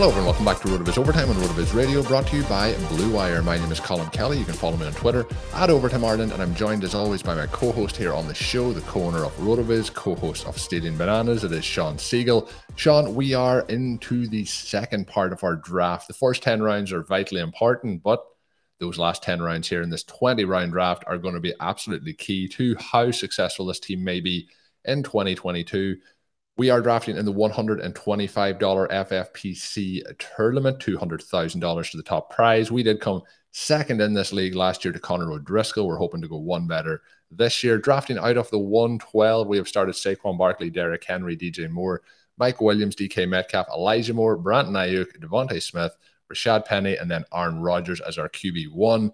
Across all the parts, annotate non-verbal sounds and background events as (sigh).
Hello, everyone. Welcome back to RotoViz Overtime on RotoViz Radio, brought to you by Blue Wire. My name is Colm Kelly. You can follow me on Twitter at Overtime Ireland, and I'm joined as always by my co-host here on the show, the co-owner of RotoViz, co-host of Stadium Bananas. It is Shawn Siegele. Shawn, we are into the second part of our draft. The first 10 rounds are vitally important, but those last 10 rounds here in this 20 round draft are going to be absolutely key to how successful this team may be in 2022. We are drafting in the $125 FFPC tournament, $200,000 to the top prize. We did come second in this league last year to Connor O'Driscoll. We're hoping to go one better this year. Drafting out of the 112, we have started Saquon Barkley, Derrick Henry, DJ Moore, Mike Williams, DK Metcalf, Elijah Moore, Brandon Aiyuk, DeVonta Smith, Rashaad Penny, and then Aaron Rodgers as our QB1.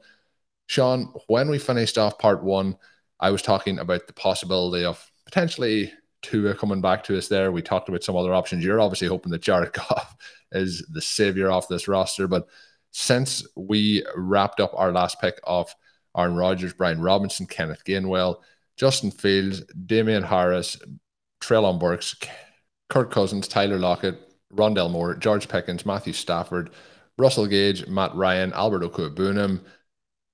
Shawn, when we finished off part one, I was talking about the possibility of potentially Tua coming back to us there. We talked about some other options. You're obviously hoping that Jared (laughs) Goff is the savior off this roster. But since we wrapped up our last pick of Aaron Rodgers, Brian Robinson, Kenneth Gainwell, Justin Fields, Damien Harris, Treylon Burks, Kirk Cousins, Tyler Lockett, Rondale Moore, George Pickens, Matthew Stafford, Russell Gage, Matt Ryan, Albert Okwuegbunam.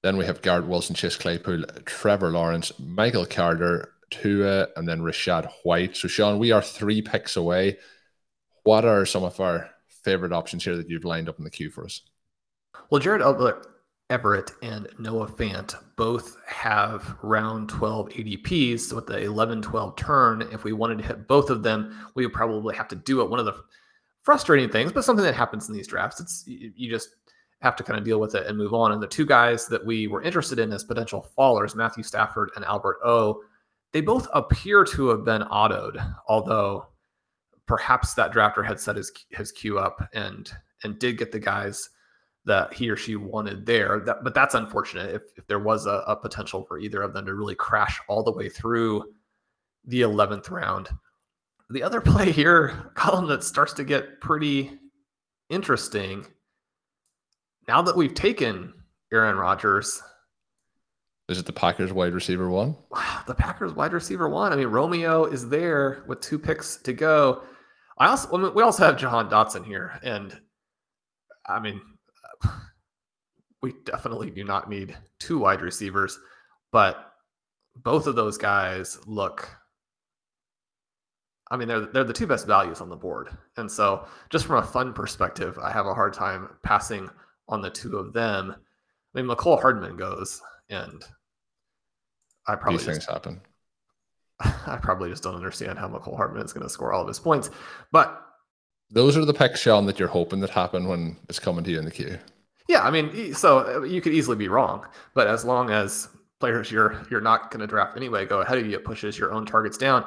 Then we have Garrett Wilson, Chase Claypool, Trevor Lawrence, Michael Carter, Tua, and then Rachaad White. So, Shawn, we are three picks away. What are some of our favorite options here that you've lined up in the queue for us? Well, Gerald Everett and Noah Fant both have round 12 ADPs. With the 11 12 turn, if we wanted to hit both of them, we would probably have to do it. One of the frustrating things, but something that happens in these drafts, it's you just have to kind of deal with it and move on. And the two guys that we were interested in as potential fallers, Matthew Stafford and Albert O, they both appear to have been autoed, although perhaps that drafter had set his his queue up and and did get the guys that he or she wanted there. That, but that's unfortunate if, if there was a, a potential for either of them to really crash all the way through the 11th round. The other (laughs) play here, Colm that starts to get pretty interesting. Now that we've taken Aaron Rodgers, is it the Packers wide receiver one? Wow, the Packers wide receiver one. I mean, Romeo is there with two picks to go. I also I mean, we also have Jahan Dotson here, and I mean, we definitely do not need two wide receivers, but both of those guys look. I mean, they're they're the two best values on the board, and so just from a fun perspective, I have a hard time passing on the two of them. I mean, Mecole Hardman goes, and I probably These things happen. (laughs) I probably just don't understand how Mecole Hardman is going to score all of his points. But those are the picks, Shawn, that you're hoping that happen when it's coming to you in the queue. Yeah, I mean, so uh, you could easily be wrong, but as long as players you're you're not going to draft anyway go ahead of you, it pushes your own targets down.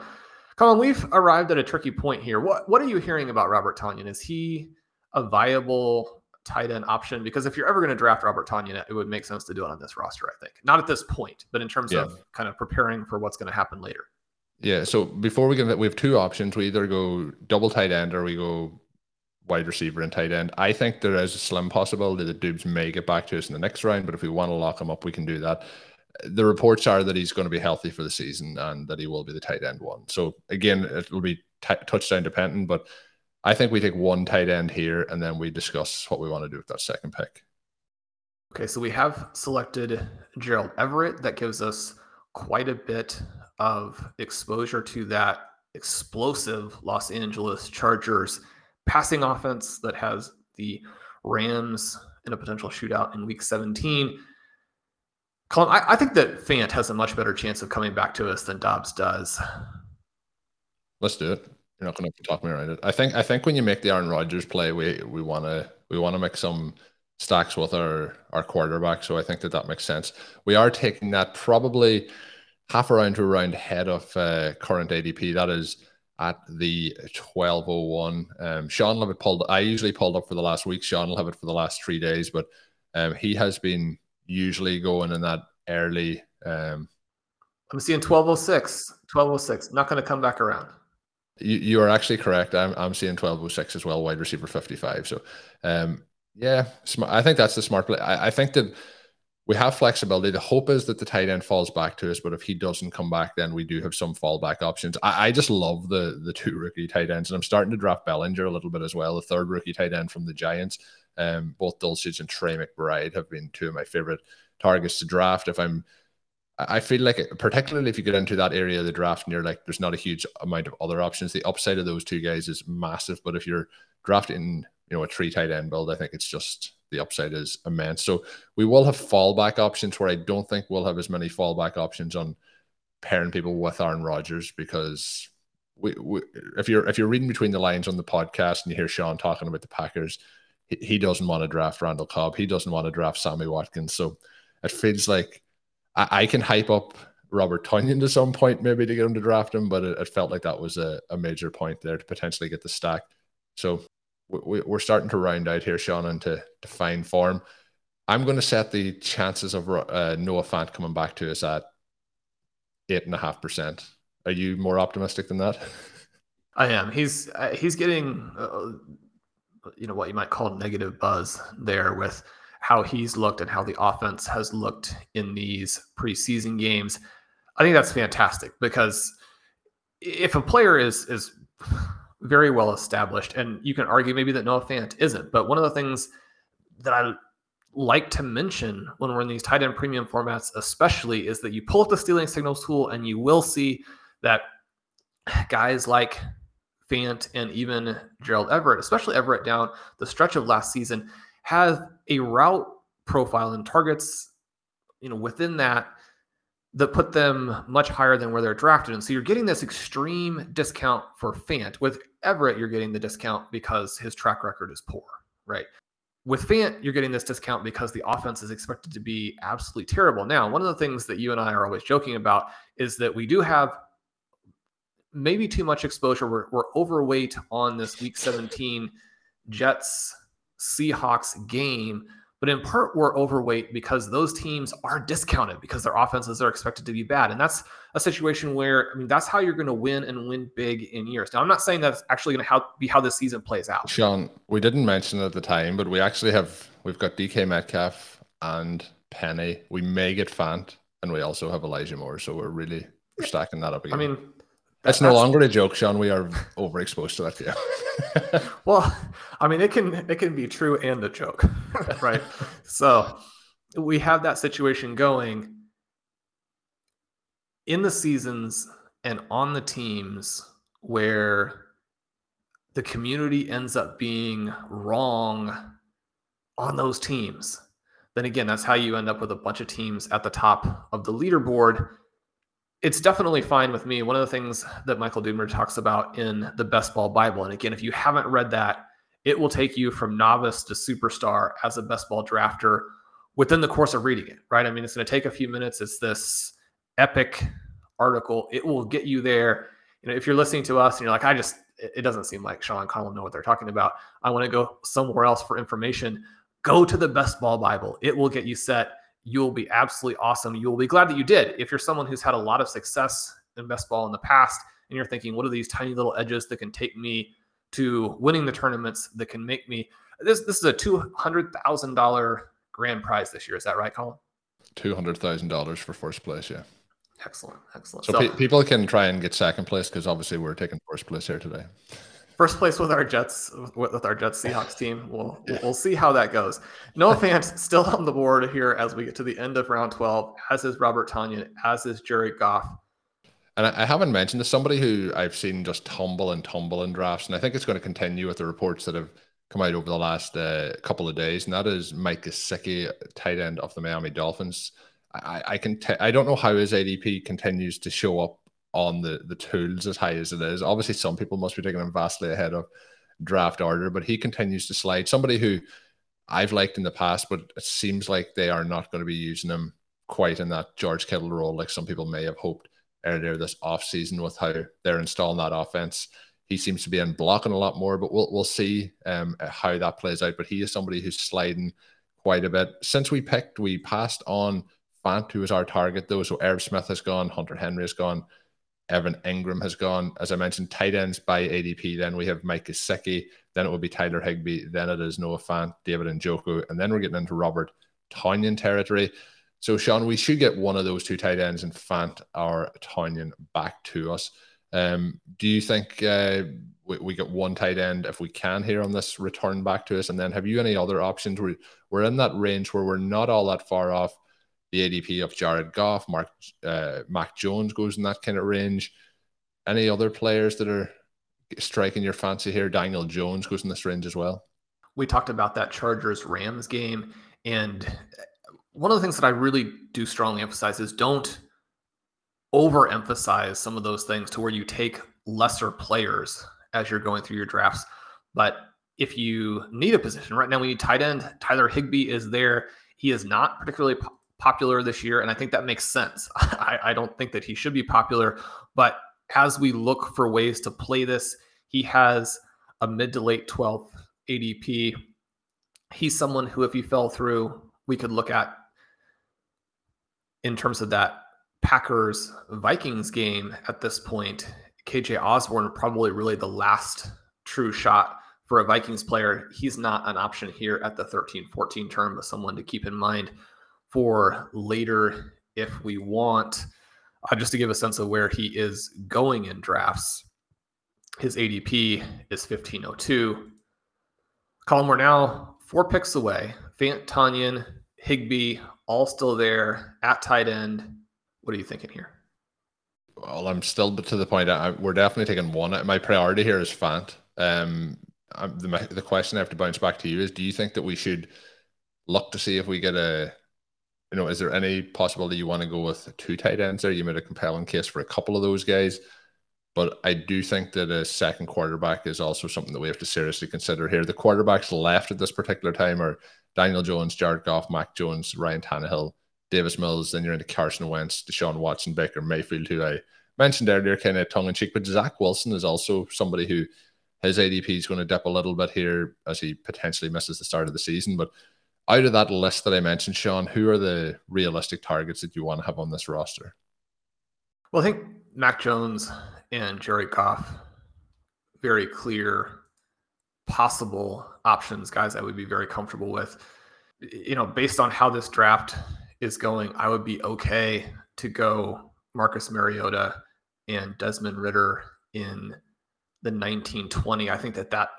Colm, we've arrived at a tricky point here. What what are you hearing about Robert Tonyan? Is he a viable tight end option? Because if you're ever going to draft Robert Tonyan, it would make sense to do it on this roster, I think. Not at this point, but in terms yeah. of kind of preparing for what's going to happen later. Yeah. So before we get that, we have two options. We either go double tight end or we go wide receiver and tight end. I think there is a slim possibility that Doubs may get back to us in the next round, but if we want to lock him up, we can do that. The reports are that he's going to be healthy for the season and that he will be the tight end one. So again, it will be t- touchdown dependent, but I think we take one tight end here and then we discuss what we want to do with that second pick. Okay, so we have selected Gerald Everett. That gives us quite a bit of exposure to that explosive Los Angeles Chargers passing offense that has the Rams in a potential shootout in week 17. Colm, I, I, think that Fant has a much better chance of coming back to us than Doubs does. Let's do it. You're not going to talk me around it. I think I think when you make the Aaron Rodgers play, we we want to we want to make some stacks with our our quarterback. So I think that that makes sense. We are taking that probably half around to around head of uh, current ADP. That is at the 1201. Um, Shawn will have it pulled. I usually pulled up for the last week. Shawn will have it for the last three days, but um, he has been usually going in that early. Um, I'm seeing 1206. 1206. Not going to come back around. You, you are actually correct. I'm, I'm seeing 1206 as well, wide receiver 55. So, um, yeah, smart. I think that's the smart play. I, I think that we have flexibility. The hope is that the tight end falls back to us, but if he doesn't come back, then we do have some fallback options. I, I, just love the the two rookie tight ends, and I'm starting to draft Bellinger a little bit as well, the third rookie tight end from the Giants. Um, both Dulcich and Trey McBride have been two of my favorite targets to draft. If I'm, I feel like particularly if you get into that area of the draft and you're like, there's not a huge amount of other options. The upside of those two guys is massive, but if you're drafting, you know, a three tight end build, I think it's just the upside is immense. So we will have fallback options where I don't think we'll have as many fallback options on pairing people with Aaron Rodgers because we, we, if you're if you're reading between the lines on the podcast and you hear Shawn talking about the Packers, he, he doesn't want to draft Randall Cobb. He doesn't want to draft Sammy Watkins. So it feels like I, I can hype up Robert Tonyan to some point maybe to get him to draft him, but it, it felt like that was a, a major point there to potentially get the stack. So we, are starting to round out here, Shawn, and to, to find form. I'm going to set the chances of uh, Noah Fant coming back to us at eight and a half percent. Are you more optimistic than that? (laughs) I am. He's uh, he's getting, uh, you know, what you might call negative buzz there with how he's looked and how the offense has looked in these preseason games. I think that's fantastic because if a player is is very well established. And you can argue maybe that Noah Fant isn't. But one of the things that I like to mention when we're in these tight end premium formats, especially, is that you pull up the stealing signals tool and you will see that guys like Fant and even Gerald Everett, especially Everett down the stretch of last season, have a route profile and targets, you know, within that that put them much higher than where they're drafted. And so you're getting this extreme discount for Fant. With Everett, you're getting the discount because his track record is poor, right? With Fant, you're getting this discount because the offense is expected to be absolutely terrible. Now, one of the things that you and I are always joking about is that we do have maybe too much exposure. We're, we're overweight on this week 17 Jets Seahawks game but in part we're overweight because those teams are discounted because their offenses are expected to be bad. And that's a situation where i mean that's how you're going to win and win big in years. Now i'm not saying that's actually going to be how this season plays out. Shawn we didn't mention at the time but we actually have we've got dk metcalf and penny. We may get fant and we also have elijah moore so we're really we're stacking that up again. i mean that's no longer a joke, Shawn. We are overexposed to that. Yeah. (laughs) well, I mean, it can it can be true and a joke, (laughs) right? so we have that situation going in the seasons and on the teams where the community ends up being wrong on those teams. Then again, that's how you end up with a bunch of teams at the top of the leaderboard it's definitely fine with me. One of the things that Michael Dubner talks about in the Best Ball Bible, and again, if you haven't read that, it will take you from novice to superstar as a best ball drafter within the course of reading it, right? I mean, it's going to take a few minutes. It's this epic article. It will get you there. You know, if you're listening to us and you're like, I just, it doesn't seem like Shawn Colm know what they're talking about. I want to go somewhere else for information. Go to the Best Ball Bible. It will get you set you'll be absolutely awesome. You'll be glad that you did. If you're someone who's had a lot of success in best ball in the past and you're thinking, what are these tiny little edges that can take me to winning the tournaments that can make me this this is a two hundred thousand dollar grand prize this year. Is that right, Colm? Two hundred thousand dollars for first place. Yeah. Excellent, excellent. So, so pe- people can try and get second place because obviously we're taking first place here today. First place with our Jets with our Jets Seahawks team. We'll (laughs) we'll see how that goes. Noah Fant still on the board here as we get to the end of round twelve. As is Robert Tonyan. As is Jerry Goff. And I haven't mentioned this somebody who I've seen just tumble and tumble in drafts, and I think it's going to continue with the reports that have come out over the last uh, couple of days, and that is Mike Gesicki, tight end of the Miami Dolphins. I, I can t- I don't know how his ADP continues to show up on the the tools as high as it is. Obviously, some people must be taking him vastly ahead of draft order, but he continues to slide. Somebody who I've liked in the past, but it seems like they are not going to be using him quite in that George Kittle role, like some people may have hoped earlier this offseason with how they're installing that offense. He seems to be in blocking a lot more, but we'll we'll see um, how that plays out. But he is somebody who's sliding quite a bit. Since we picked, we passed on Fant, who was our target, though. So Irv Smith has gone, Hunter Henry has gone, Evan Engram has gone. As I mentioned, tight ends by ADP. Then we have Mike Gesicki. Then it will be Tyler Higbee. Then it is Noah Fant, David and Njoku. And then we're getting into Robert Tonyan territory. So, Shawn, we should get one of those two tight ends and Fant or Tonyan back to us. Um, do you think uh, we, we, get one tight end if we can here on this return back to us? And then have you any other options? We're, we're in that range where we're not all that far off the ADP of Jared Goff, Mark uh, Mac Jones goes in that kind of range. Any other players that are striking your fancy here? Daniel Jones goes in this range as well. We talked about that Chargers Rams game, and one of the things that I really do strongly emphasize is don't overemphasize some of those things to where you take lesser players as you're going through your drafts. But if you need a position right now, we need tight end. Tyler Higbee is there. He is not particularly popular this year, and I think that makes sense. (laughs) I, I don't think that he should be popular, but as we look for ways to play this, he has a mid to late 12th ADP. He's someone who, if he fell through, we could look at in terms of that Packers Vikings game at this point. KJ Osborn probably really the last true shot for a Vikings player. He's not an option here at the 13 14 term, but someone to keep in mind for later if we want. Uh, just to give a sense of where he is going in drafts, his ADP is 1502. Colm, we're now four picks away. Fant, Tonyan, Higbee, all still there at tight end. What are you thinking here? Well, I'm still to the point. I, we're definitely taking one. My priority here is Fant. Um, the, the question I have to bounce back to you is: Do you think that we should look to see if we get a you know, is there any possibility you want to go with two tight ends there? You made a compelling case for a couple of those guys. But I do think that a second quarterback is also something that we have to seriously consider here. The quarterbacks left at this particular time are Daniel Jones, Jared Goff, Mac Jones, Ryan Tannehill, Davis Mills. Then you're into Carson Wentz, Deshaun Watson, Baker Mayfield, who I mentioned earlier, kind of tongue in cheek. But Zach Wilson is also somebody who his ADP is going to dip a little bit here as he potentially misses the start of the season. But out of that list that I mentioned, Shawn, who are the realistic targets that you want to have on this roster? Well, I think Mac Jones and Jerry Goff, very clear possible options, guys I would be very comfortable with. You know, based on how this draft is going, I would be okay to go Marcus Mariota and Desmond Ridder in the 1920. I think that that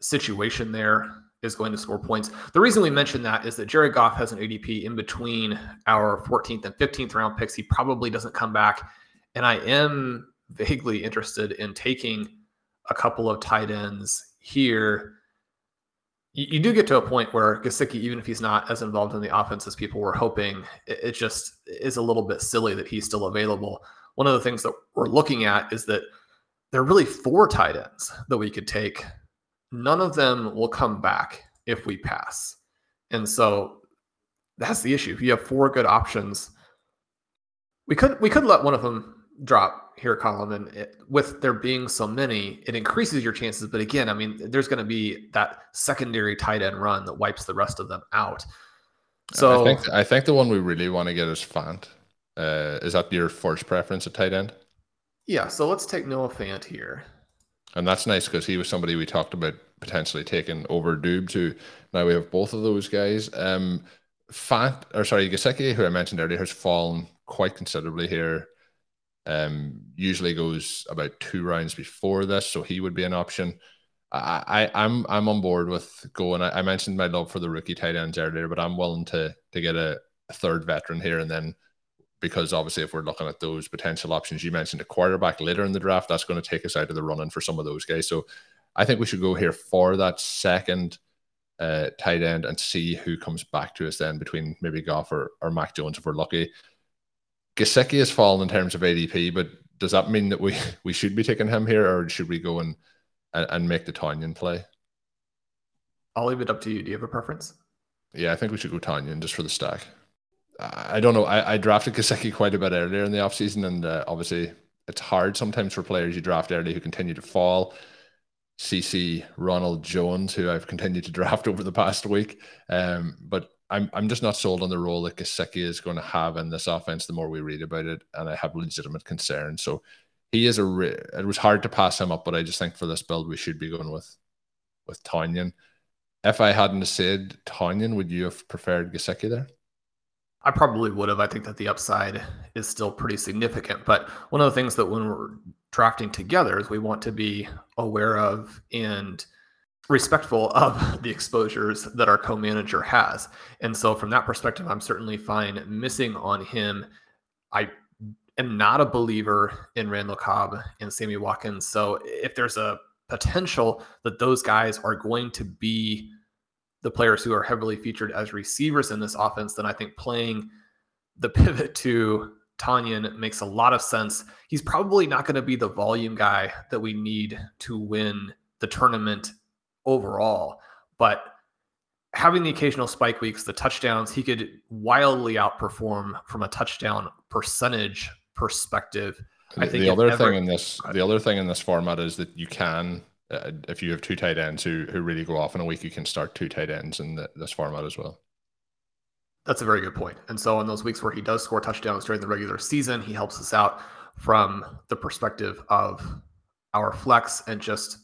situation there is going to score points. The reason we mention that is that Jared Goff has an ADP in between our 14th and 15th round picks. He probably doesn't come back. And I am vaguely interested in taking a couple of tight ends here. You, you do get to a point where Gesicki, even if he's not as involved in the offense as people were hoping, it, it just is a little bit silly that he's still available. One of the things that we're looking at is that there are really four tight ends that we could take none of them will come back if we pass. And so that's the issue. If you have four good options, we could we could let one of them drop here, Colm. And it, with there being so many, it increases your chances. But again, I mean, there's going to be that secondary tight end run that wipes the rest of them out. So I think I think the one we really want to get is Fant. Uh, is that your first preference at tight end? Yeah. So let's take Noah Fant here. And that's nice because he was somebody we talked about potentially taking over Doob to. Now we have both of those guys. Um, Fat or sorry, Gesicki, who I mentioned earlier, has fallen quite considerably here. Um, usually goes about two rounds before this, so he would be an option. I, I am I'm, I'm on board with going. I, I, mentioned my love for the rookie tight ends earlier, but I'm willing to to get a, a third veteran here and then because obviously if we're looking at those potential options, you mentioned a quarterback later in the draft, that's going to take us out of the running for some of those guys. So I think we should go here for that second uh, tight end and see who comes back to us then between maybe Goff or, or Mac Jones if we're lucky. Gesicki has fallen in terms of ADP, but does that mean that we (laughs) we should be taking him here, or should we go and and, and make the Tonyan play? I'll leave it up to you. Do you have a preference? Yeah, I think we should go Tonyan just for the stack. I don't know. I, I drafted Gesicki quite a bit earlier in the offseason, and uh, obviously it's hard sometimes for players you draft early who continue to fall. CC Ronald Jones, who I've continued to (laughs) draft over the past week, um, but I'm I'm just not sold on the role that Gesicki is going to have in this offense. The more we read about it, and I have legitimate concerns. So he is a. Re- it was hard to pass him up, but I just think for this build we should be going with with Tonyan. If I hadn't said Tonyan, would you have preferred Gesicki there? I probably would have. I think that the upside is still pretty significant. But one of the things that when we're drafting together is we want to be aware of and respectful of (laughs) the exposures that our co-manager has. And so from that perspective, I'm certainly fine missing on him. I am not a believer in Randall Cobb and Sammy Watkins. So if there's a potential that those guys are going to be the players who are heavily featured as receivers in this offense, then I think playing the (laughs) pivot to Tonyan makes a lot of sense. He's probably not going to be the volume guy that we need to win the tournament overall, but having the occasional spike weeks, the touchdowns, he could wildly outperform from a touchdown percentage perspective. I think the other ever, thing in this, the other thing in this format is that you can uh, if you have two tight ends who who really go off in a week, you can start two tight ends in the, this format as well. That's a very good point. And so in those weeks where he does score touchdowns during the regular season, he helps us out from the perspective of our flex and just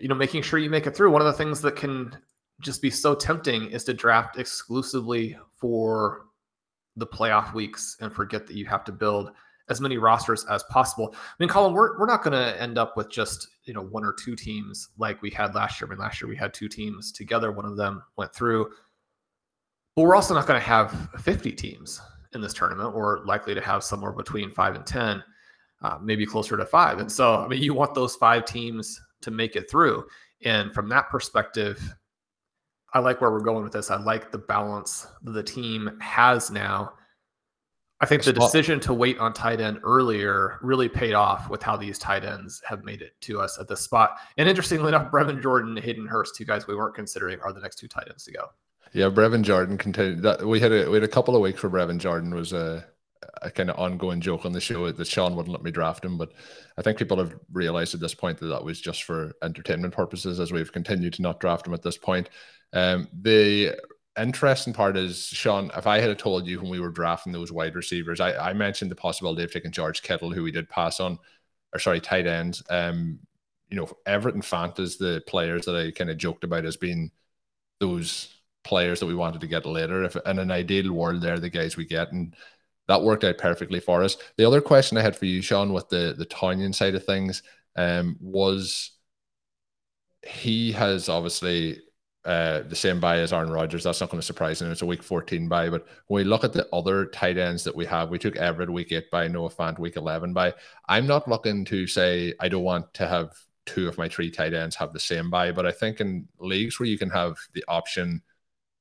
you know making sure you make it through. One of the things that can just be so tempting is to draft exclusively for the playoff weeks and forget that you have to build as many rosters as possible. I mean, Colm, we're, we're not going to end up with just, you know, one or two teams like we had last year. I mean, last year we had two teams together. One of them went through. But we're also not going to have 50 teams in this tournament. We're likely to have somewhere between five and 10, uh, maybe closer to five. And so, I mean, you want those five teams to make it through. And from that perspective, I like where we're going with this. I like the balance that the team has now I think the decision to wait on tight end earlier really paid off with how these tight ends have made it to us at this spot. And interestingly enough, Brevin Jordan, and Hayden Hurst, two guys we weren't considering, are the next two tight ends to go. Yeah, Brevin Jordan continued. That we had a we had a couple of weeks where Brevin Jordan was a, a kind of ongoing joke on the show that Shawn wouldn't let me draft him, but I think people have realized at this point that that was just for entertainment purposes as we've continued to not draft him at this point. Um, the interesting part is, Shawn, if I had told you when we were drafting those wide receivers, I, I mentioned the possibility of taking George Kittle, who we did pass on, or sorry, tight ends. Um, you know, Everett and Fant is the players that I kind of joked about as being those players that we wanted to get later. If in an ideal world, they're the guys we get, and that worked out perfectly for us. The other question I had for you, Shawn, with the the Tonyan side of things, um, was he has obviously uh, the same bye as Aaron Rodgers. That's not going to surprise him. It's a week 14 bye. But when we look at the other tight ends that we have, we took Everett week eight bye Noah Fant week 11 bye. I'm not looking to say I don't want to have two of my three tight ends have the same bye, but I think in leagues where you can have the option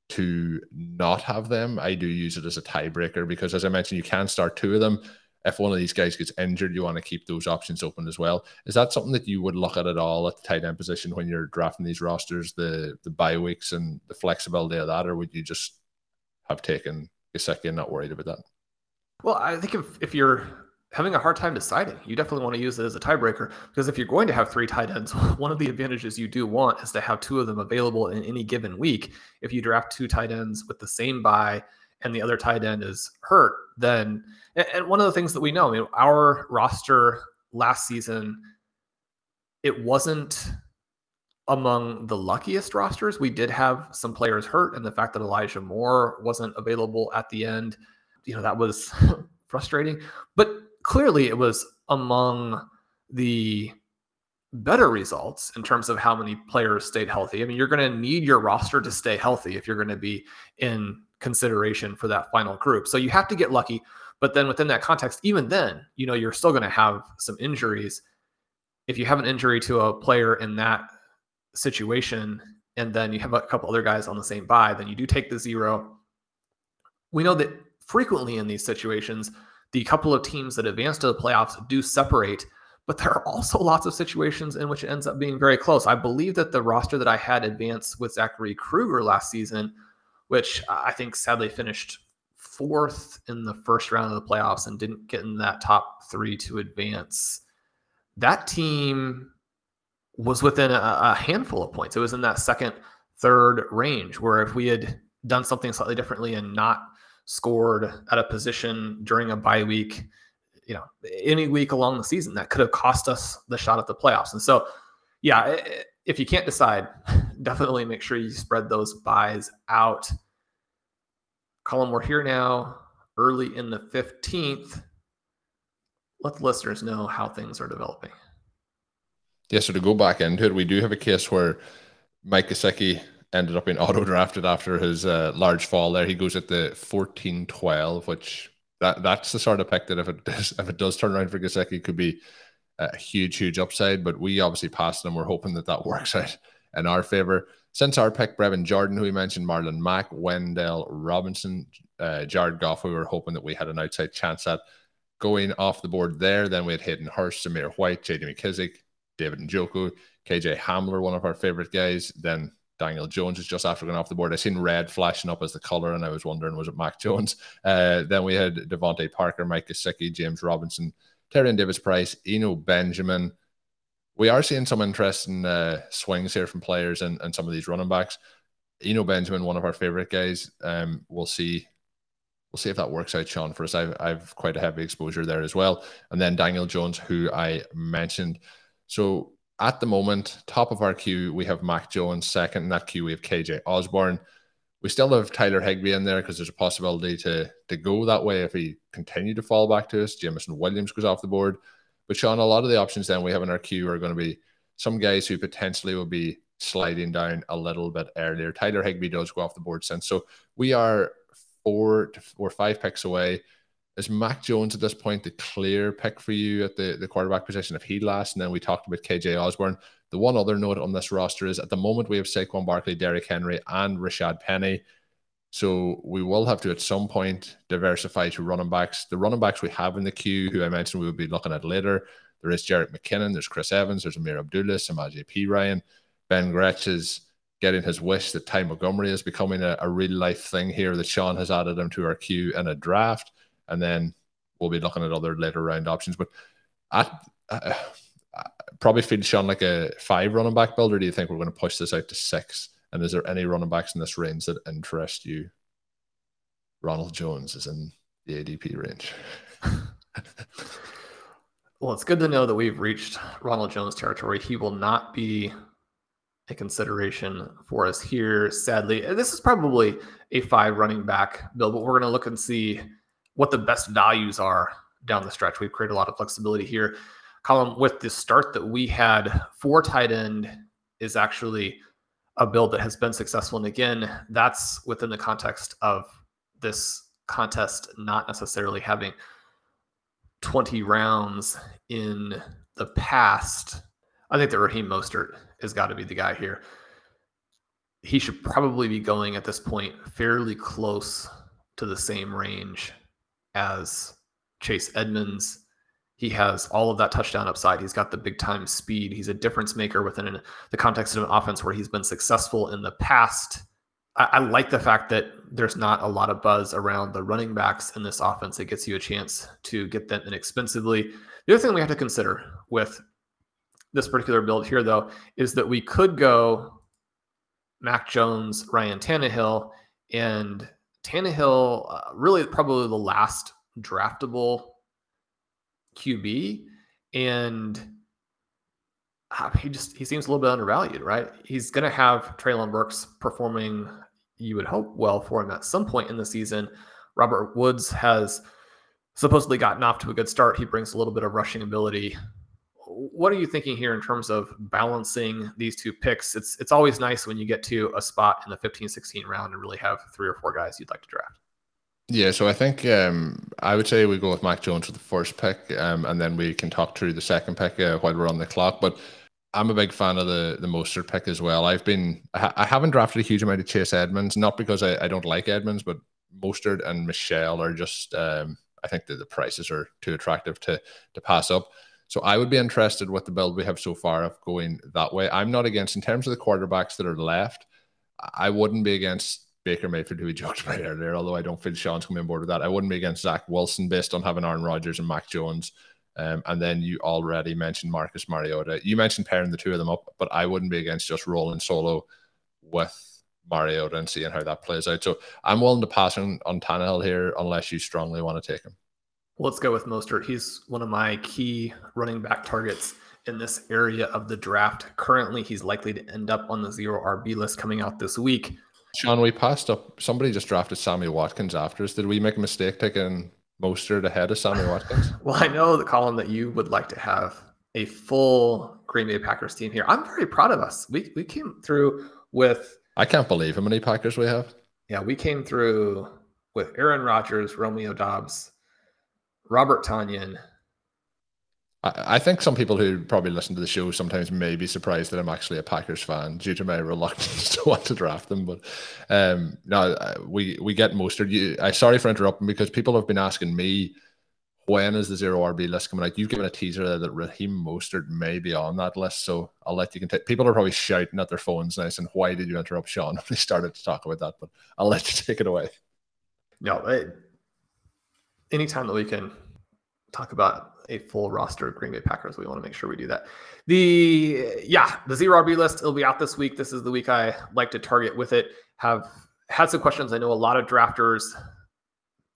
to not have them, I do use it as a tiebreaker because, as I mentioned, you can start two of them if one of these guys gets injured, you want to keep those options open as well. Is that something that you would look at at all at the tight end position when you're drafting these rosters, the the bye weeks and the flexibility of that, or would you just have taken Gesicki and not worried about that? Well, I think if if you're having a hard time deciding, you definitely want to use it as a tiebreaker because if you're going to have three tight ends, (laughs) one of the advantages you do want is to have two of them available in any given week. If you draft two tight ends with the same bye and the other tight end is hurt, then and one of the things that we know, I mean, our roster last season it wasn't among the luckiest rosters. We did have some players hurt, and the fact that Elijah Moore wasn't available at the end, you know, that was (laughs) frustrating. But clearly, it was among the better results in terms of how many players stayed healthy. I mean, you're going to need your roster to stay healthy if you're going to be in consideration for that final group. So you have to get lucky. But then within that context, even then, you know, you're still going to have some injuries. If you have an injury to a player in that situation, and then you have a couple other guys on the same bye, then you do take the zero. We know that frequently in these situations, the couple of teams that advance to the playoffs do separate, but there are also lots of situations in which it ends up being very close. I believe that the roster that I had advance with Zachary Kruger last season, which I think sadly finished fourth in the first round of the playoffs and didn't get in that top three to advance. That team was within a, a handful of points. It was in that second, third range where if we had done something slightly differently and not scored at a position during a bye week, you know, any week along the season that could have cost us the shot at the playoffs. And so, yeah, if you can't decide, (laughs) definitely make sure you spread those byes out. Colm, we're here now early in the 15th. Let the listeners know how things are developing. Yeah, so to go back into it, we do have a case where Mike Gesicki ended up being (laughs) auto drafted after his uh, large fall there. He goes at the 14 12, which that that's the sort of pick that if it (laughs) does, if it does turn around for Gesicki, could be a huge, huge upside. But we obviously passed them. We're hoping that that (laughs) works out in our favor. Since our pick, Brevin Jordan, who we mentioned, Marlon Mack, Wan'Dale Robinson, uh, Jared Goff, we were hoping that we had an outside chance at going off the board there. Then we had Hayden Hurst, Zamir White, JD McKissic, David Njoku, KJ Hamler, one of our favorite guys. Then Daniel Jones is just after going off the board. I seen red flashing up as the color, and I was wondering was it Mac Jones? Uh, then we had DeVante Parker, Mike Gesicki, James Robinson, Tyrion Davis Price, Eno Benjamin. We are seeing some interesting uh, swings here from players and, and some of these running backs. Eno Benjamin, one of our favorite guys. Um, we'll see. We'll see if that works out, Shawn. For us, I've, I've quite a heavy exposure there as well. And then Daniel Jones, who I mentioned. So at the moment, top of our queue, we have Mac Jones. Second in that queue, we have KJ Osborn. We still have Tyler Higbee in there because there's a possibility to to go that way if he continue to fall back to us. Jameson Williams goes off the board. But Shawn, a lot of the options then we have in our queue are going to be some guys who potentially will be sliding down a little bit earlier. Tyler Higbee does go off the board since. So we are four to or five picks away is Mac Jones at this point the clear pick for you at the, the quarterback position if he lasts? And then we talked about KJ Osborn. The one other note on this roster is at the moment we have Saquon Barkley, Derrick Henry, and Rashaad Penny. So we will have to at some point diversify to running backs. The running backs we have in the queue, who I mentioned we will be looking at later, there is Jerick McKinnon, there's Chris Evans, there's Ameer Abdullah, Samaje Ryan, Ben Gretch is getting his wish that Ty Montgomery is becoming a, a real life thing here that Shawn has added him to our queue in a draft and then we'll be looking at other later round options. But at uh, probably feels Shawn like a five running back build, or do you think we're going to push this out to six? And is there any running backs in this range that interest you? Ronald Jones is in the ADP range. (laughs) well, it's good to know that we've reached Ronald Jones territory. He will not be a consideration for us here, sadly. This is probably a five running back build, but we're going to look and see what the best values are down the stretch. We've created a lot of flexibility here. Colm, with the start that we had for tight end is actually a build that has been successful. And again, that's within the context of this contest not necessarily having 20 rounds in the past. I think that Raheem Mostert has got to be the guy here. He should probably be going at this point fairly close to the same range as Chase Edmonds. He has all of that touchdown upside. He's got the big time speed. He's a difference maker within the context of an offense where he's been successful in the past. I, I like the fact that there's not a lot of buzz around the running backs in this offense. It gets you a chance to get them inexpensively. The other thing we have to consider with this particular build here, though, is that we could go Mac Jones, Ryan Tannehill, and Tannehill, uh, really probably the last draftable QB. And uh, he just he seems a little bit undervalued, right? He's going to have Treylon Burks performing, you would hope, well for him at some point in the season. Robert Woods has supposedly gotten off to a good start. He brings a little bit of rushing ability. What are you thinking here in terms of balancing these two picks? It's it's always nice when you get to a spot in the 15 16 round and really have three or four guys you'd like to draft. Yeah, so I think um, I would say we go with Mac Jones with the first pick, um, and then we can talk through the second pick uh, while we're on the clock. But I'm a big fan of the the Mostert pick as well. I've been I, haven't drafted a huge amount of Chase Edmonds, not because I, I don't like Edmonds, but Mostert and Michel are just um, I think that the prices are too attractive to to pass up. So I would be interested with the build we have so far of going that way. I'm not against in terms of the quarterbacks that are left. I wouldn't be against Baker Mayfield, who we joked about earlier, although I don't feel Shawn's coming on board with that. I wouldn't be against Zach Wilson based on having Aaron Rodgers and Mac Jones. Um, and then you already mentioned Marcus Mariota. You mentioned pairing the two of them up, but I wouldn't be against just rolling solo with Mariota and seeing how that plays out. So I'm willing to pass on, on Tannehill here unless you strongly want to take him. Let's go with Mostert. He's one of my key running back targets in this area of the draft. Currently, he's likely to end up on the zero RB list coming out this week. Shawn, we passed up. Somebody just drafted Sammy Watkins after us. Did we make a mistake taking Mostert ahead of Sammy Watkins? (laughs) well, I know the Colm that you would like to have a full Green Bay Packers team here. I'm very proud of us. We we came through with. I can't believe how many Packers we have. Yeah, we came through with Aaron Rodgers, Romeo Doubs, Robert Tonyan, I think some people who probably listen to the show sometimes may be surprised that I'm actually a Packers fan due to my (laughs) reluctance to want to draft them. But um, no, we we get Mostert. You, I sorry for interrupting because people have been asking me when is the zero RB list coming out. You've given a teaser that Raheem Mostert may be on that list, so I'll let you continue. People are probably shouting at their phones now, saying, "Why did you interrupt Shawn?" (laughs) when they started to talk about that, but I'll let you take it away. No, it, anytime that we can talk about a full roster of Green Bay Packers. We want to make sure we do that. The yeah, the zero RB list it'll be out this week. This is the week I like to target with it. Have had some questions. I know a lot of drafters.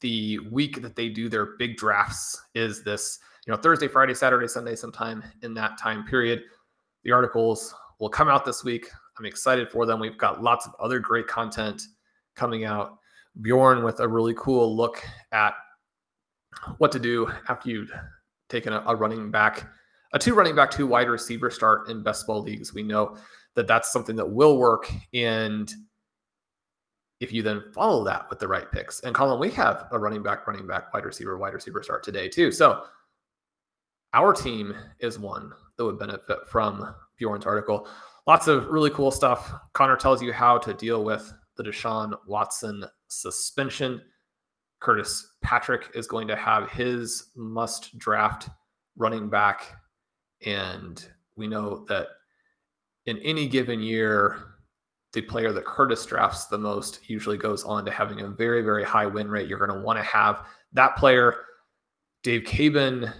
The week that they do their big drafts is this, you know, Thursday, Friday, Saturday, Sunday, sometime in that time period. The articles will come out this week. I'm excited for them. We've got lots of other great content coming out. Bjorn with a really cool look at what to do after you taken a, a running back, a two running back, two wide receiver start in best ball leagues. We know that that's something that will work. And if you then follow that with the right picks, and Colm, we have a running back, running back, wide receiver, wide receiver start today too. So our team is one that would benefit from Bjorn's article. Lots of really cool stuff. Connor tells you how to deal with the Deshaun Watson suspension. Curtis Patrick is going to have his must draft running back. And we know that in any given year, the player that Curtis drafts the most usually goes on to having a very, very high win rate. You're going to want to have that player. Dave Caban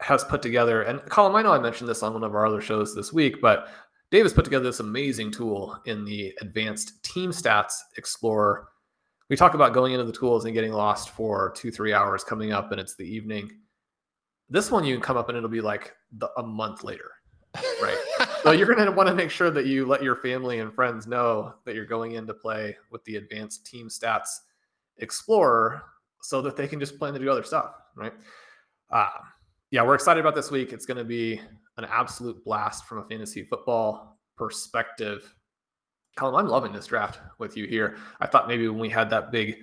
has put together, and Colm, I know I mentioned this on one of our other shows this week, but Dave has put together this amazing tool in the Advanced Team Stats Explorer we talk about going into the tools and getting lost for two, three hours coming up and it's the evening. This one you can come up and it'll be like the, a month later, right? (laughs) so you're going to want to make sure that you let your family and friends know that you're going in to play with the advanced team stats explorer so that they can just plan to do other stuff, right? Uh, yeah, we're excited about this week. It's going to be an absolute blast from a fantasy football perspective. Colm, I'm loving this draft with you here. I thought maybe when we had that big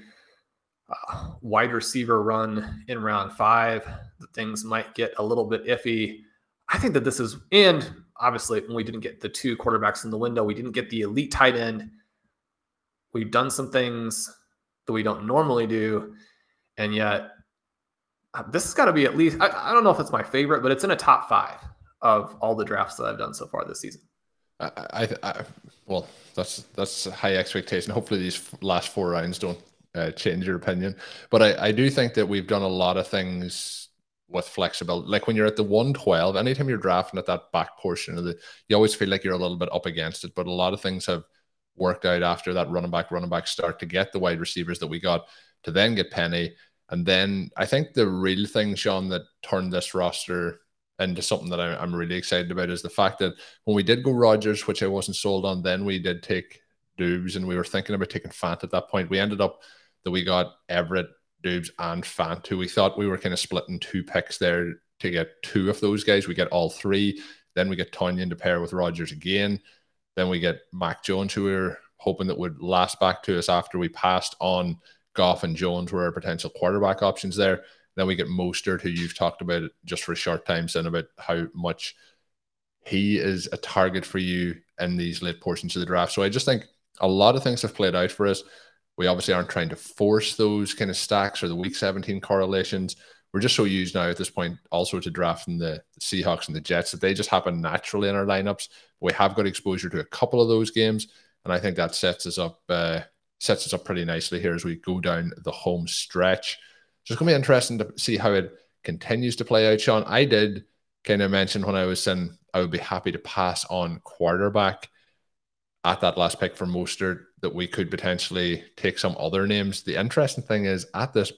uh, wide receiver run in round five, things might get a little bit iffy. I think that this is, and obviously, when we didn't get the two quarterbacks in the window, we didn't get the elite tight end. We've done some things that we don't normally do. And yet, uh, this has got to be at least, I, I don't know if it's my favorite, but it's in a top five of all the drafts that I've done so far this season. I, I, well, that's that's high expectation. Hopefully, these last four rounds don't uh, change your opinion. But I, I do think that we've done a lot of things with flexibility. Like when you're at the 112, anytime you're drafting at that back portion of the, you always feel like you're a little bit up against it. But a lot of things have worked out after that running back, running back start to get the wide receivers that we got to then get Penny. And then I think the real thing, Sean, that turned this roster into something that I, am really excited about is the fact that when we did go Rodgers, which I wasn't sold on, then we did take Doubs and we were thinking about taking Fant at that point. We ended up that we got Everett, Doubs, and Fant, who we thought we were kind of splitting two picks there to get two of those guys. We get all three. Then we get Tonyan to pair with Rodgers again. Then we get Mac Jones, who we are hoping that would last back to us after we passed on Goff and Jones were our potential quarterback options there. Then we get Mostert, who you've talked about just for a short time, saying about how much he is a target for you in these late portions of the draft. So I just think a lot of things have played out for us. We obviously aren't trying to force those kind of stacks or the week 17 correlations. We're just so used now at this point also to drafting the, Seahawks and the Jets that they just happen naturally in our lineups. We have got exposure to a couple of those games, and I think that sets us up uh, sets us up pretty nicely here as we go down the home stretch. So it's going to be interesting to see how it continues to play out, Shawn. I did kind of mention when I was saying I would be happy to pass on quarterback at that last pick for Mostert that we could potentially take some other names. The interesting thing is at this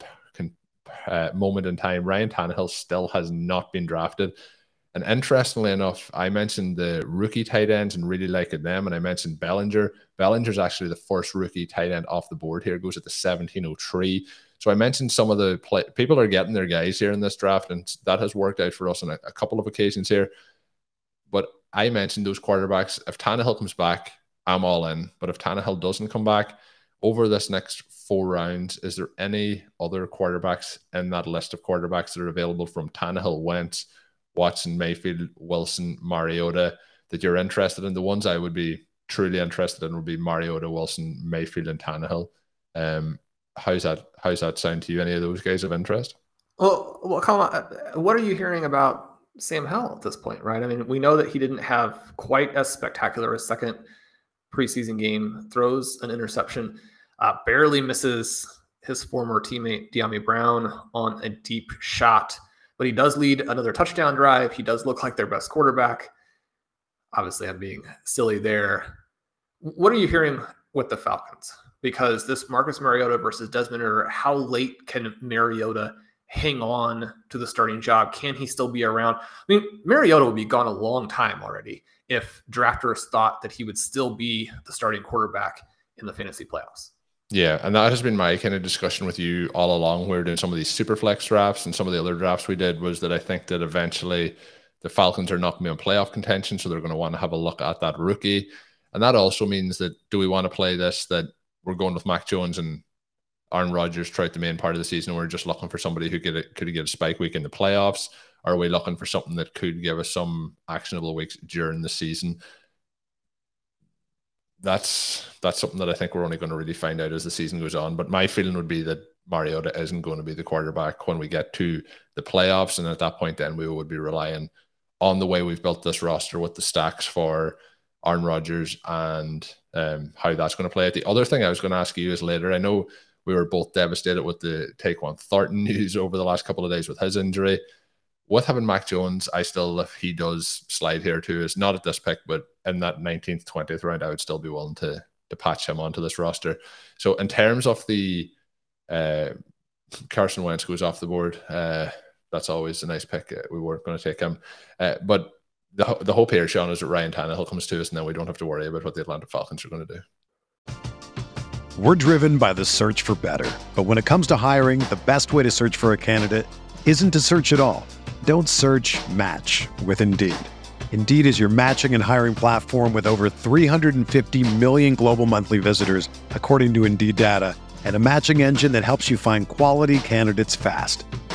uh, moment in time, Ryan Tannehill still has not been drafted. And interestingly enough, I mentioned the rookie tight ends and really liking them. And I mentioned Bellinger. Bellinger's actually the first rookie tight end off the board here, goes at the 1703. So I mentioned some of the play, people are getting their guys here in this draft, and that has worked out for us on a, a couple of occasions here. But I mentioned those quarterbacks. If Tannehill comes back, I'm all in. But if Tannehill doesn't come back over this next four rounds, is there any other quarterbacks in that list of quarterbacks that are available from Tannehill, Wentz, Watson, Mayfield, Wilson, Mariota that you're interested in? The ones I would be truly interested in would be Mariota, Wilson, Mayfield, and Tannehill. Um, how's that? How's that sound to you? Any of those guys of interest? Well, well, Colm, uh, what are you hearing about Sam Howell at this point? Right. I mean, we know that he didn't have quite as spectacular a second preseason game. Throws an interception, uh, barely misses his former teammate Dyami Brown on a deep shot, but he does lead another touchdown drive. He does look like their best quarterback. Obviously, I'm being silly there. What are you hearing with the Falcons? Because this Marcus Mariota versus Desmond or how late can Mariota hang on to the starting job? Can he still be around? I mean, Mariota would be gone a long time already if drafters thought that he would still be the starting quarterback in the fantasy playoffs. Yeah, and that has been my kind of discussion with you all along. We are doing some of these super flex drafts and some of the other drafts we did was that I think that eventually the Falcons are not going to be in playoff contention, so they're going to want to have a look at that rookie. And that also means that do we want to play this that we're going with Mac Jones and Aaron Rodgers throughout the main part of the season? We're just looking for somebody who could could get a spike week in the playoffs. Are we looking for something that could give us some actionable weeks during the season? That's that's something that I think we're only going to really find out as the season goes on. But my feeling would be that Mariota isn't going to be the quarterback when we get to the playoffs, and at that point, then we would be relying on the way we've built this roster with the stacks for Aaron Rodgers and um, how that's going to play out. The other thing I was going to ask you is later. I know we were both devastated with the Tyquan Thornton (laughs) news over the last couple of days with his injury. With having Mac Jones, I still, if he does slide here too, is not at this pick, but in that 19th, 20th round, I would still be willing to to patch him onto this roster. So in terms of the uh, Carson Wentz goes off the board. Uh, that's always a nice pick. Uh, we weren't going to take him, uh, but the the hope here, Shawn, is that Ryan Tannehill comes to us, and then we don't have to worry about what the Atlanta Falcons are going to do. We're driven by the search for better, but when it comes to hiring, the best way to search for a candidate isn't to search at all. Don't search. Match with Indeed. Indeed is your matching and hiring platform with over 350 million global monthly visitors, according to Indeed data and a matching engine that helps you find quality candidates fast.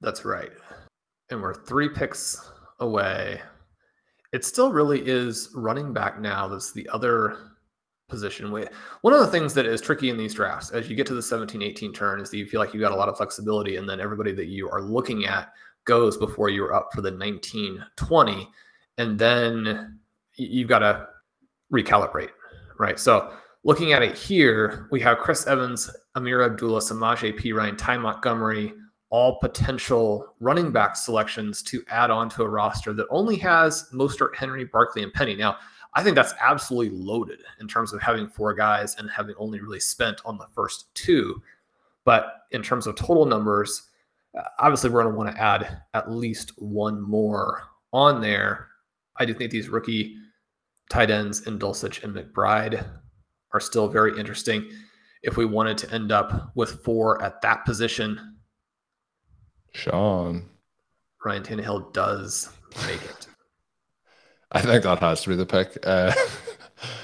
That's right. And we're three picks away. It still really is running back now. That's the other position. One of the things that is tricky in these drafts as you get to the 17 18 turn is that you feel like you got a lot of flexibility, and then everybody that you are looking at goes before you're up for the 19 20. And then you've got to recalibrate, right? So looking at it here, we have Chris Evans, Ameer Abdullah, Samaje Perine, Ty Montgomery, all potential running back selections to add on to a roster that only has Mostert, Henry, Barkley, and Penny. Now, I think that's absolutely loaded in terms of having four guys and having only really spent on the first two. But in terms of total numbers, uh, obviously we're going to want to add at least one more on there. I do think these rookie tight ends in Dulcich and McBride are still very interesting. If we wanted to end up with four at that position, Shawn. Ryan Tannehill does make it. (laughs) I think that has to be the pick. Uh,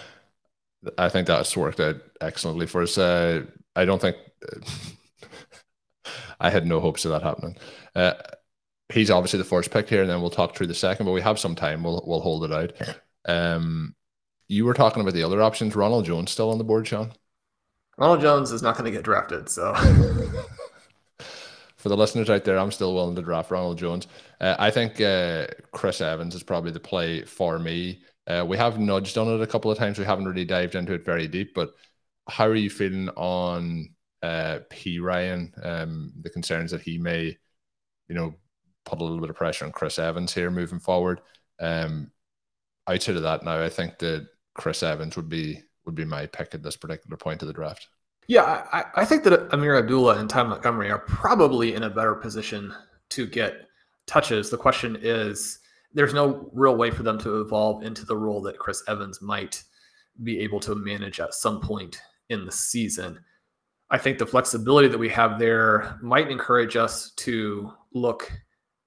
(laughs) I think that's worked out excellently for us. Uh, I don't think (laughs) I had no hopes of that happening. Uh, he's obviously the first pick here, and then we'll talk through the second. But we have some time. We'll we'll hold it out. Um, you were talking about the other options. Ronald Jones still on the board, Shawn. Ronald Jones is not going to get drafted, so for the listeners out there, I'm still willing to draft Ronald Jones. Uh, I think uh, Chris Evans is probably the play for me. Uh, we have nudged on it a couple of times. We haven't really dived into it very deep, but how are you feeling on uh, Ryan? Um, the concerns that he may, you know, put a little bit of pressure on Chris Evans here moving forward. Um, outside of that, now I think that Chris Evans would be would be my pick at this particular point of the draft. Yeah, I, I think that Ameer Abdullah and Ty Montgomery are probably in a better position to get touches. The question is, there's no real way for them to evolve into the role that Chris Evans might be able to manage at some point in the season. I think the flexibility that we have there might encourage us to look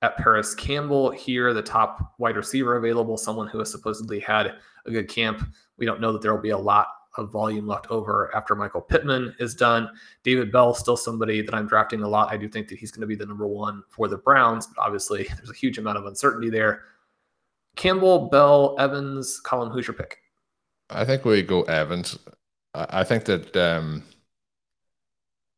at Parris Campbell here, the top wide receiver available, someone who has supposedly had a good camp. We don't know that there will be a lot of volume left over after Michael Pittman is done. David Bell, still somebody that I'm drafting a lot. I do think that he's going to be the number one for the Browns, but obviously (laughs) there's a huge amount of uncertainty there. Campbell, Bell, Evans, Colm, who's your pick? I think we go Evans. I think that um,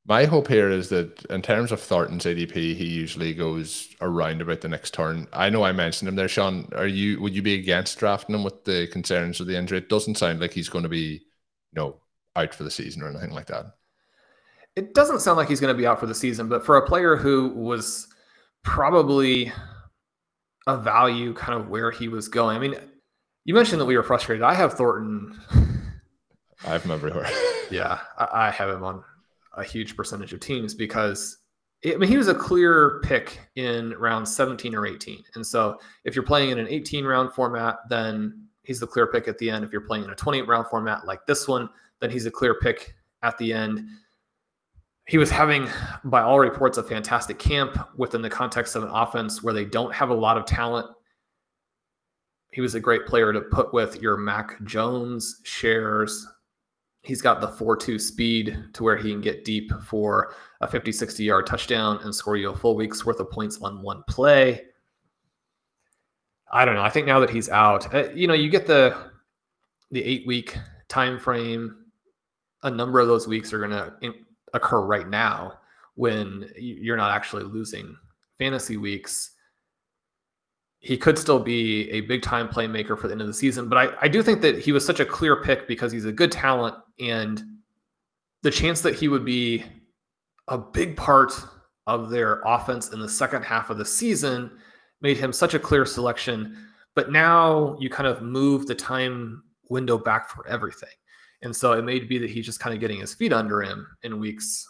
my hope here is that in terms of Thornton's ADP, he usually goes around about the next turn. I know I mentioned him there, Shawn. Are you would you be against drafting him with the concerns of the injury? It doesn't sound like he's going to be you know, out for the season or anything like that. It doesn't sound like he's going to be out for the season, but for a player who was probably a value kind of where he was going. I mean, you mentioned that we were frustrated. I have Thornton. (laughs) I have him everywhere. (laughs) yeah, I, I have him on a huge percentage of teams because I mean, he was a clear pick in round 17 or 18. And so if you're playing in an 18 round format, then he's the clear pick at the end. If you're playing in a 28 round format like this one, then he's a clear pick at the end. He was having, by all reports, a fantastic camp within the context of an offense where they don't have a lot of talent. He was a great player to put with your Mac Jones shares. He's got the 4 2 speed to where he can get deep for a 50, 60 yard touchdown and score you a full week's worth of points on one play. I don't know. I think now that he's out, uh, you know, you get the the eight week time frame. A number of those weeks are going to occur right now when you're not actually losing fantasy weeks. He could still be a big time playmaker for the end of the season, but I, I do think that he was such a clear pick because he's a good talent and the chance that he would be a big part of their offense in the second half of the season made him such a clear selection. But now you kind of move the time window back for everything. And so it may be that he's just kind of getting his feet under him in weeks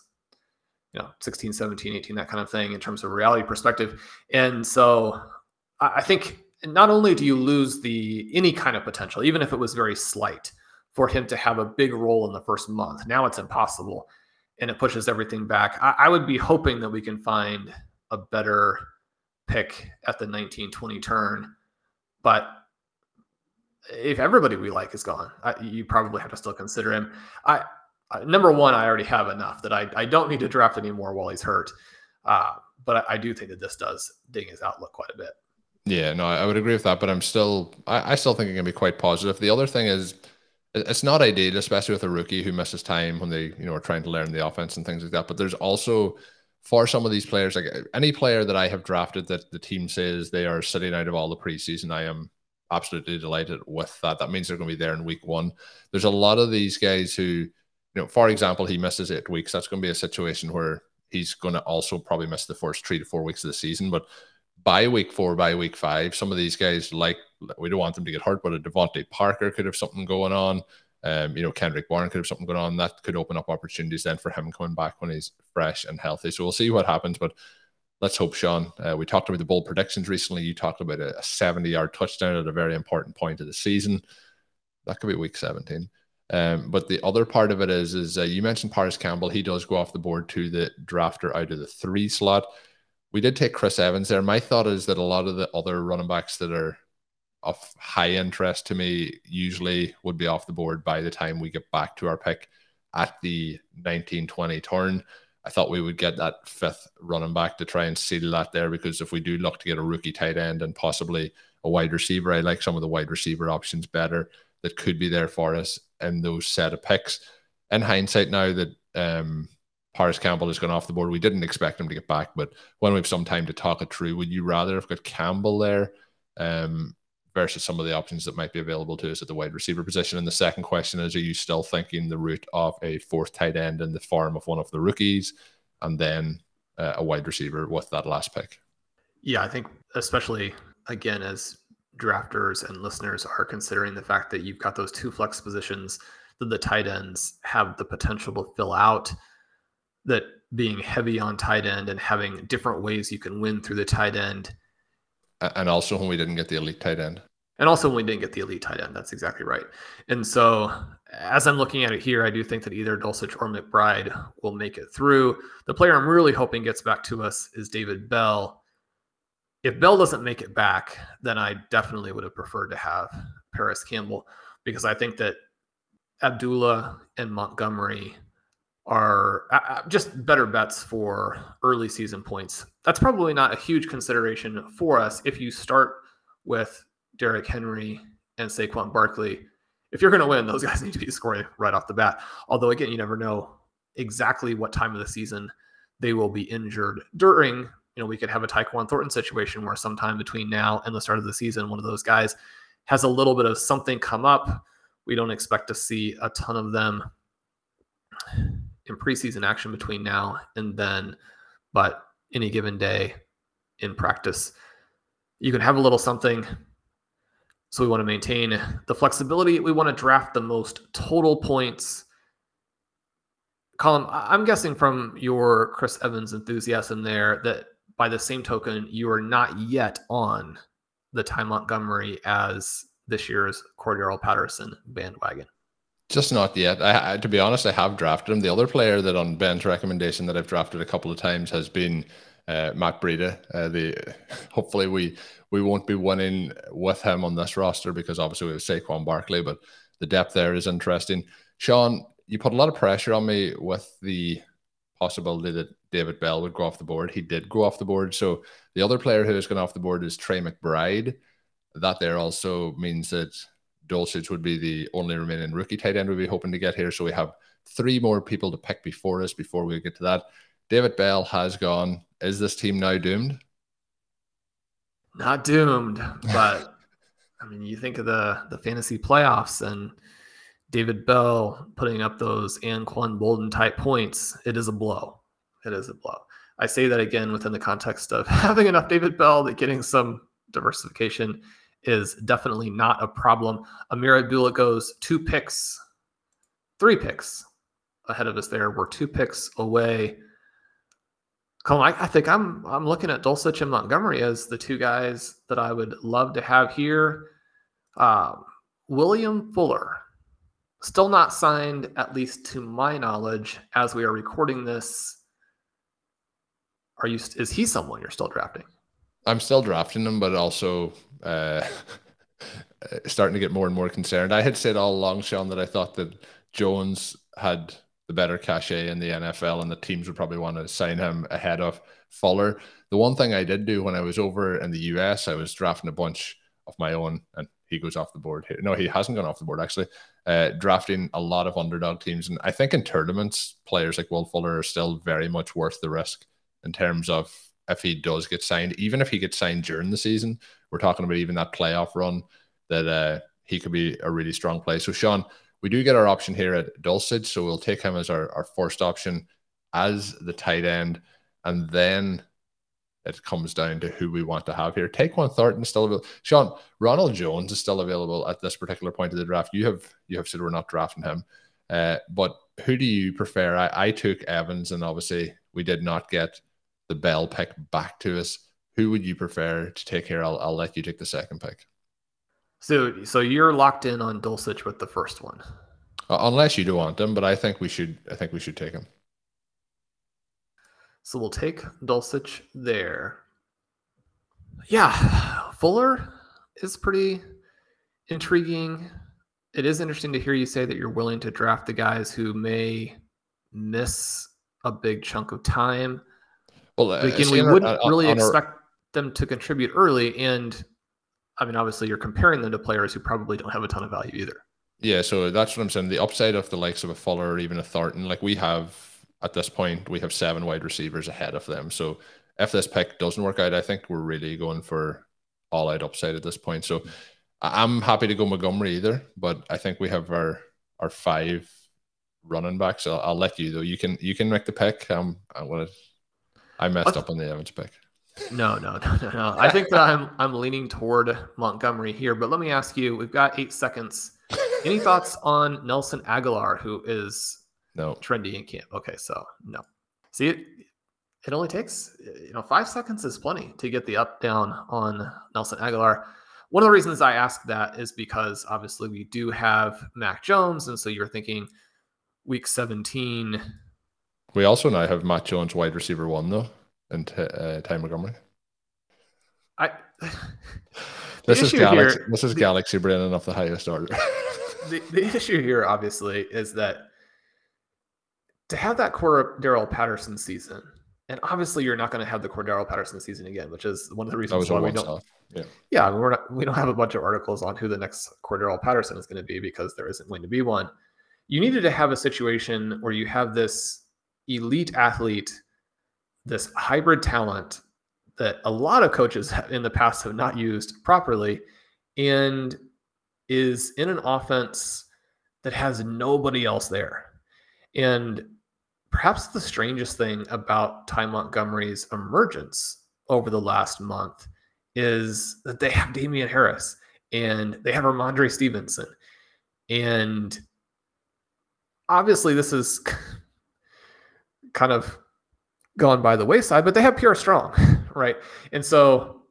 you know 16 17 18 that kind of thing in terms of reality perspective and so i think not only do you lose the any kind of potential even if it was very slight for him to have a big role in the first month now it's impossible and it pushes everything back i, I would be hoping that we can find a better pick at the 19 20 turn but if everybody we like is gone I, you probably have to still consider him i uh, number one, I already have enough that I, I don't need to draft anymore while he's hurt. Uh, but I, I, do think that this does ding his outlook quite a bit. Yeah, no, I would agree with that. But I'm still, I, I still think it can be quite positive. The other thing is, it's not ideal, especially with a rookie who misses time when they, you know, are trying to learn the offense and things like that. But there's also for some of these players, like any player that I have drafted that the team says they are sitting out of all the preseason, I am absolutely delighted with that. That means they're going to be there in week one. There's a lot of these guys who you know, for example, he misses eight weeks. That's going to be a situation where he's going to also probably miss the first three to four weeks of the season. But by week four, by week five, some of these guys, like we don't want them to get hurt, but a DeVante Parker could have something going on. Um, you know, Kendrick Bourne could have something going on. That could open up opportunities then for him coming back when he's fresh and healthy. So we'll see what happens. But let's hope, Shawn. Uh, we talked about the bold predictions recently. You talked about a 70 yard touchdown at a very important point of the season. That could be week 17. Um, but the other part of it is, is uh, you mentioned Parris Campbell. He does go off the board to the drafter out of the three slot. We did take Chris Evans there. My thought is that a lot of the other running backs that are of high interest to me usually would be off the board by the time we get back to our pick at the 1920 turn. I thought we would get that fifth running back to try and seal that there because if we do look to get a rookie tight end and possibly a wide receiver, I like some of the wide receiver options better that could be there for us in those set of picks. In hindsight, now that um, Parris Campbell has gone off the board, we didn't expect him to get back, but when we have some time to talk it through, would you rather have got Campbell there um, versus some of the options that might be available to us at the wide receiver position? And the second question is, are you still thinking the route of a fourth tight end in the form of one of the rookies and then uh, a wide receiver with that last pick? Yeah, I think especially again as drafters and listeners are considering the fact that you've got those two flex positions that the tight ends have the potential to fill out, that being heavy on tight end and having different ways you can win through the tight end. And also when we didn't get the elite tight end. And also when we didn't get the elite tight end. That's exactly right. And so as I'm looking at it here, I do think that either Dulcich or McBride will make it through. The player I'm really hoping gets back to us is David Bell if Bell doesn't make it back, then I definitely would have preferred to have Parris Campbell because I think that Abdullah and Montgomery are uh, uh, just better bets for early season points. That's probably not a huge consideration for us if you start with Derrick Henry and Saquon Barkley. If you're going to win, those (laughs) guys need to be scoring right off the bat. Although, again, you never know exactly what time of the season they will be injured during you know, we could have a Tyquan Thornton situation where sometime between now and the start of the season, one of those guys has a little bit of something come up. We don't expect to see a ton of them in preseason action between now and then, but any given day in practice, you can have a little something. So we want to maintain the flexibility. We want to draft the most total points. Colm, I'm guessing from your Chris Evans enthusiasm there that by the same token, you are not yet on the Ty Montgomery as this year's Cordarrelle Patterson bandwagon. Just not yet. I, I, to be honest, I have drafted him. The other player that on Ben's recommendation that I've drafted a couple of times has been uh, Matt Breida. Uh, the (laughs) hopefully we we won't be winning with him on this roster because obviously we have Saquon Barkley, but the depth there is interesting. Shawn, you put a lot of pressure on me with the possibility that David Bell would go off the board. He did go off the board. So the other player who has gone off the board is Trey McBride. That there also means that Dulcich would be the only remaining rookie tight end we'd be hoping to get here. So we have three more people to pick before us before we get to that. David Bell has gone. Is this team now doomed? Not doomed, (laughs) but I mean, you think of the the fantasy playoffs and David Bell putting up those Anquan Boldin type points. It is a blow it is a blow. I say that again within the context of (laughs) having enough David Bell that getting some diversification is definitely not a problem. Ameer Abdullah goes two picks, three picks ahead of us there. We're two picks away Colm, I, I, think I'm I'm looking at Dulcich and Montgomery as the two guys that I would love to have here. Um, William Fuller, still not signed, at least to my knowledge, as we are recording this. Are you? Is he someone you're still drafting? I'm still drafting him, but also (laughs) uh, starting to get more and more concerned. I had said all along, Shawn, that I thought that Jones had the better cachet in the NFL, and the teams would probably want to sign him ahead of Fuller. The one thing I did do when I was over in the US, I was drafting a bunch of my own, and he goes off the board. No, he hasn't gone off the board actually. Uh, drafting a lot of underdog teams, and I think in tournaments, players like Will Fuller are still very much worth the risk in terms of if he does get signed, even if he gets signed during the season. We're talking about even that playoff run that uh, he could be a really strong play. So, Shawn, we do get our option here at Dulcich, so we'll take him as our, our first option as the tight end, and then it comes down to who we want to have here. Tyquan Thornton is still available. Shawn, Ronald Jones is still available at this particular point of the draft. You have you have said we're not drafting him, uh, but who do you prefer? I, I took Evans, and obviously we did not get the Bell pick back to us. Who would you prefer to take here? I'll, I'll let you take the second pick. So, so you're locked in on Dulcich with the first one, uh, unless you do want him. But I think we should. I think we should take him. So we'll take Dulcich there. Yeah, Fuller is pretty intriguing. It is interesting to hear you say that you're willing to draft the guys who may miss a big chunk of time. Well, uh, again, we wouldn't uh, really expect our... them to contribute early, and I mean, obviously, you're comparing them to players who probably don't have a ton of value either. Yeah, so that's what I'm saying. The upside of the likes of a Fuller or even a Thornton, like we have at this point, we have seven wide receivers ahead of them. So if this pick doesn't work out, I think we're really going for all out upside at this point. So I'm happy to go Montgomery either, but I think we have our our five running backs. I'll, I'll let you though. You can you can make the pick. Um, I want to. I messed Let's, up on the Evans pick. No, no, (laughs) no, no, no. I think that I'm I'm leaning toward Montgomery here, but let me ask you: We've got eight seconds. Any (laughs) thoughts on Nelson Agholor, who is no trendy in camp? Okay, so no. See it. It only takes you know five seconds is plenty to get the up down on Nelson Agholor. One of the reasons I ask that is because obviously we do have Mac Jones, and so you're thinking week 17. We also now have Matt Jones wide receiver one though and uh, Ty Montgomery. I. (laughs) this is Galaxy. Here, this is the, Galaxy Brennan of the highest order. (laughs) the, the issue here, obviously, is that to have that Cordarrelle Patterson season, and obviously you're not going to have the Cordarrelle Patterson season again, which is one of the reasons why we don't. Stuff. Yeah, yeah, I mean, we're not, we don't have a bunch of articles on who the next Cordarrelle Patterson is going to be because there isn't going to be one. You needed to have a situation where you have this elite athlete this hybrid talent that a lot of coaches (laughs) in the past have not used properly and is in an offense that has nobody else there. And perhaps the strangest thing about Ty Montgomery's emergence over the last month is that they have Damien Harris and they have Rhamondre Stevenson. And obviously, this is (laughs) kind of gone by the wayside, but they have Pierre Strong, (laughs) right? And so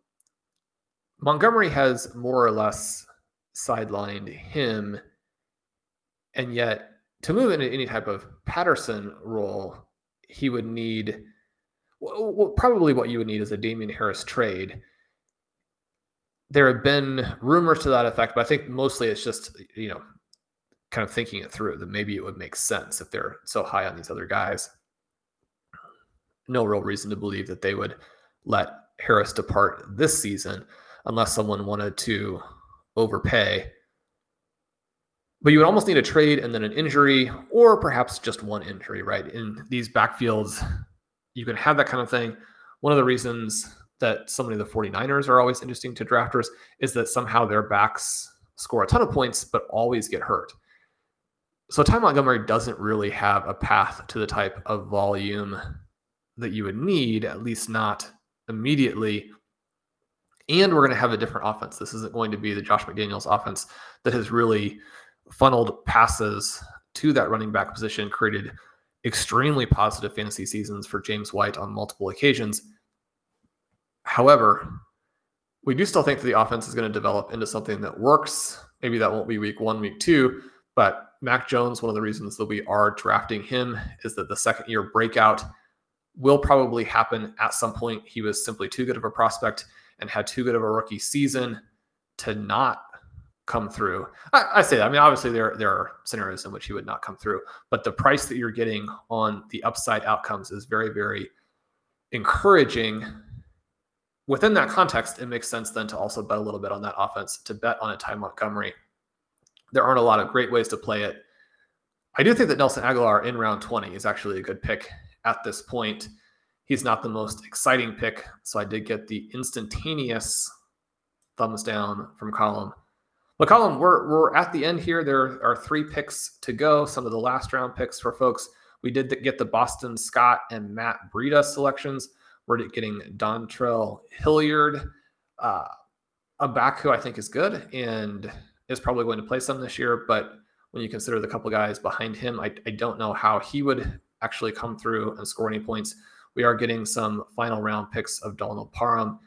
Montgomery has more or less sidelined him. And yet, to move into any type of Patterson role, he would need well, probably what you would need is a Damien Harris trade. There have been rumors to that effect, but I think mostly it's just, you know, kind of thinking it through that maybe it would make sense if they're so high on these other guys no real reason to believe that they would let Harris depart this season unless someone wanted to overpay. But you would almost need a trade and then an injury, or perhaps just one injury, right? In these backfields, you can have that kind of thing. One of the reasons that so many of the 49ers are always interesting to drafters is that somehow their backs score a ton of points, but always get hurt. So Ty Montgomery doesn't really have a path to the type of volume that you would need, at least not immediately. And we're going to have a different offense. This isn't going to be the Josh McDaniels offense that has really funneled passes to that running back position, created extremely positive fantasy seasons for James White on multiple occasions. However, we do still think that the offense is going to develop into something that works. Maybe that won't be week one, week two, but Mac Jones, one of the reasons that we are drafting him is that the second year breakout will probably happen at some point. He was simply too good of a prospect and had too good of a rookie season to not come through. I, I, say that. I mean, obviously there there are scenarios in which he would not come through, but the price that you're getting on the upside outcomes is very, very encouraging. Within that context, it makes sense then to also bet a little bit on that offense, to bet on a Ty Montgomery. There aren't a lot of great ways to play it. I do think that Nelson Agholor in round 20 is actually a good pick at this point. He's not the most exciting pick, so I did get the instantaneous thumbs down from Colm McCollum, we're we're at the end here. There are three picks to go. Some of the last round picks for folks. We did get the Boston Scott and Matt Breida selections. We're getting Dontrell Hilliard, uh, a back who I think is good and is probably going to play some this year. But when you consider the couple guys behind him, I, I don't know how he would actually come through and score any points. We are getting some final round picks of Donald Parham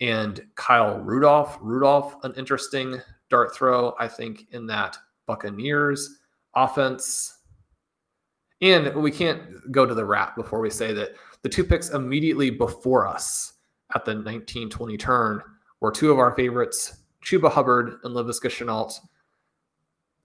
and Kyle Rudolph. Rudolph, an interesting dart throw, I think, in that Buccaneers offense. And we can't go to the wrap before we say that the two picks immediately before us at the 1920 turn were two of our favorites, Chuba Hubbard and Laviska Shenault.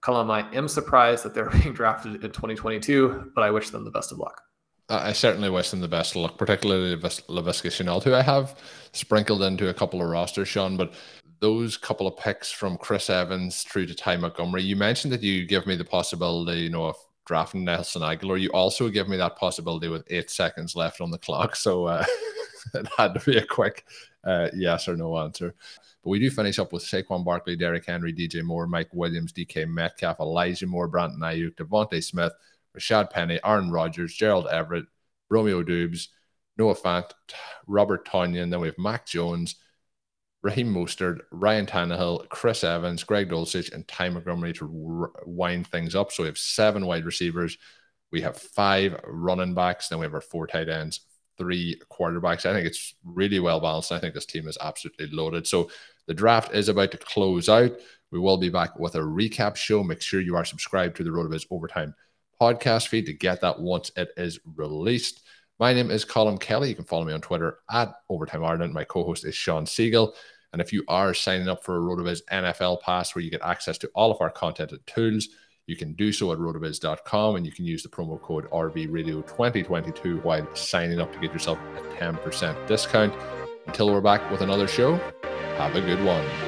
Colm, I am surprised that they're (laughs) being drafted in 2022, but I wish them the best of luck. I certainly wish them the best of luck, particularly Laviska Shenault, who I have sprinkled into a couple of rosters, Shawn. But those couple of picks from Chris Evans through to Ty Montgomery, you mentioned that you give me the possibility, you know, of drafting Nelson Agholor. You also give me that possibility with eight seconds left on the clock. So uh, (laughs) (laughs) it had to be a quick uh, yes or no answer. But we do finish up with Saquon Barkley, Derrick Henry, DJ Moore, Mike Williams, DK Metcalf, Elijah Moore, Brandon Aiyuk, DeVonta Smith, Rashaad Penny, Aaron Rodgers, Gerald Everett, Romeo Doubs, Noah Fant, Robert Tonyan. Then we have Mac Jones, Raheem Mostert, Ryan Tannehill, Chris Evans, Greg Dulcich, and Ty Montgomery to r- wind things up. So we have seven wide receivers. We have five running backs. Then we have our four tight ends, three quarterbacks. I think it's really well balanced. I think this team is absolutely loaded. So the draft is about to close out. We will be back with a recap show. Make sure you are subscribed to the RotoViz Overtime podcast feed to get that once it is released. My name is Colm Kelly. You can follow me on Twitter at Overtime Ireland. My co host is Shawn Siegele. And if you are signing up for a RotoViz NFL Pass, where you get access to all of our content and tools, you can do so at rotoviz.com and you can use the promo code RVRadio2022 while signing up to get yourself a 10% discount. Until we're back with another show, have a good one.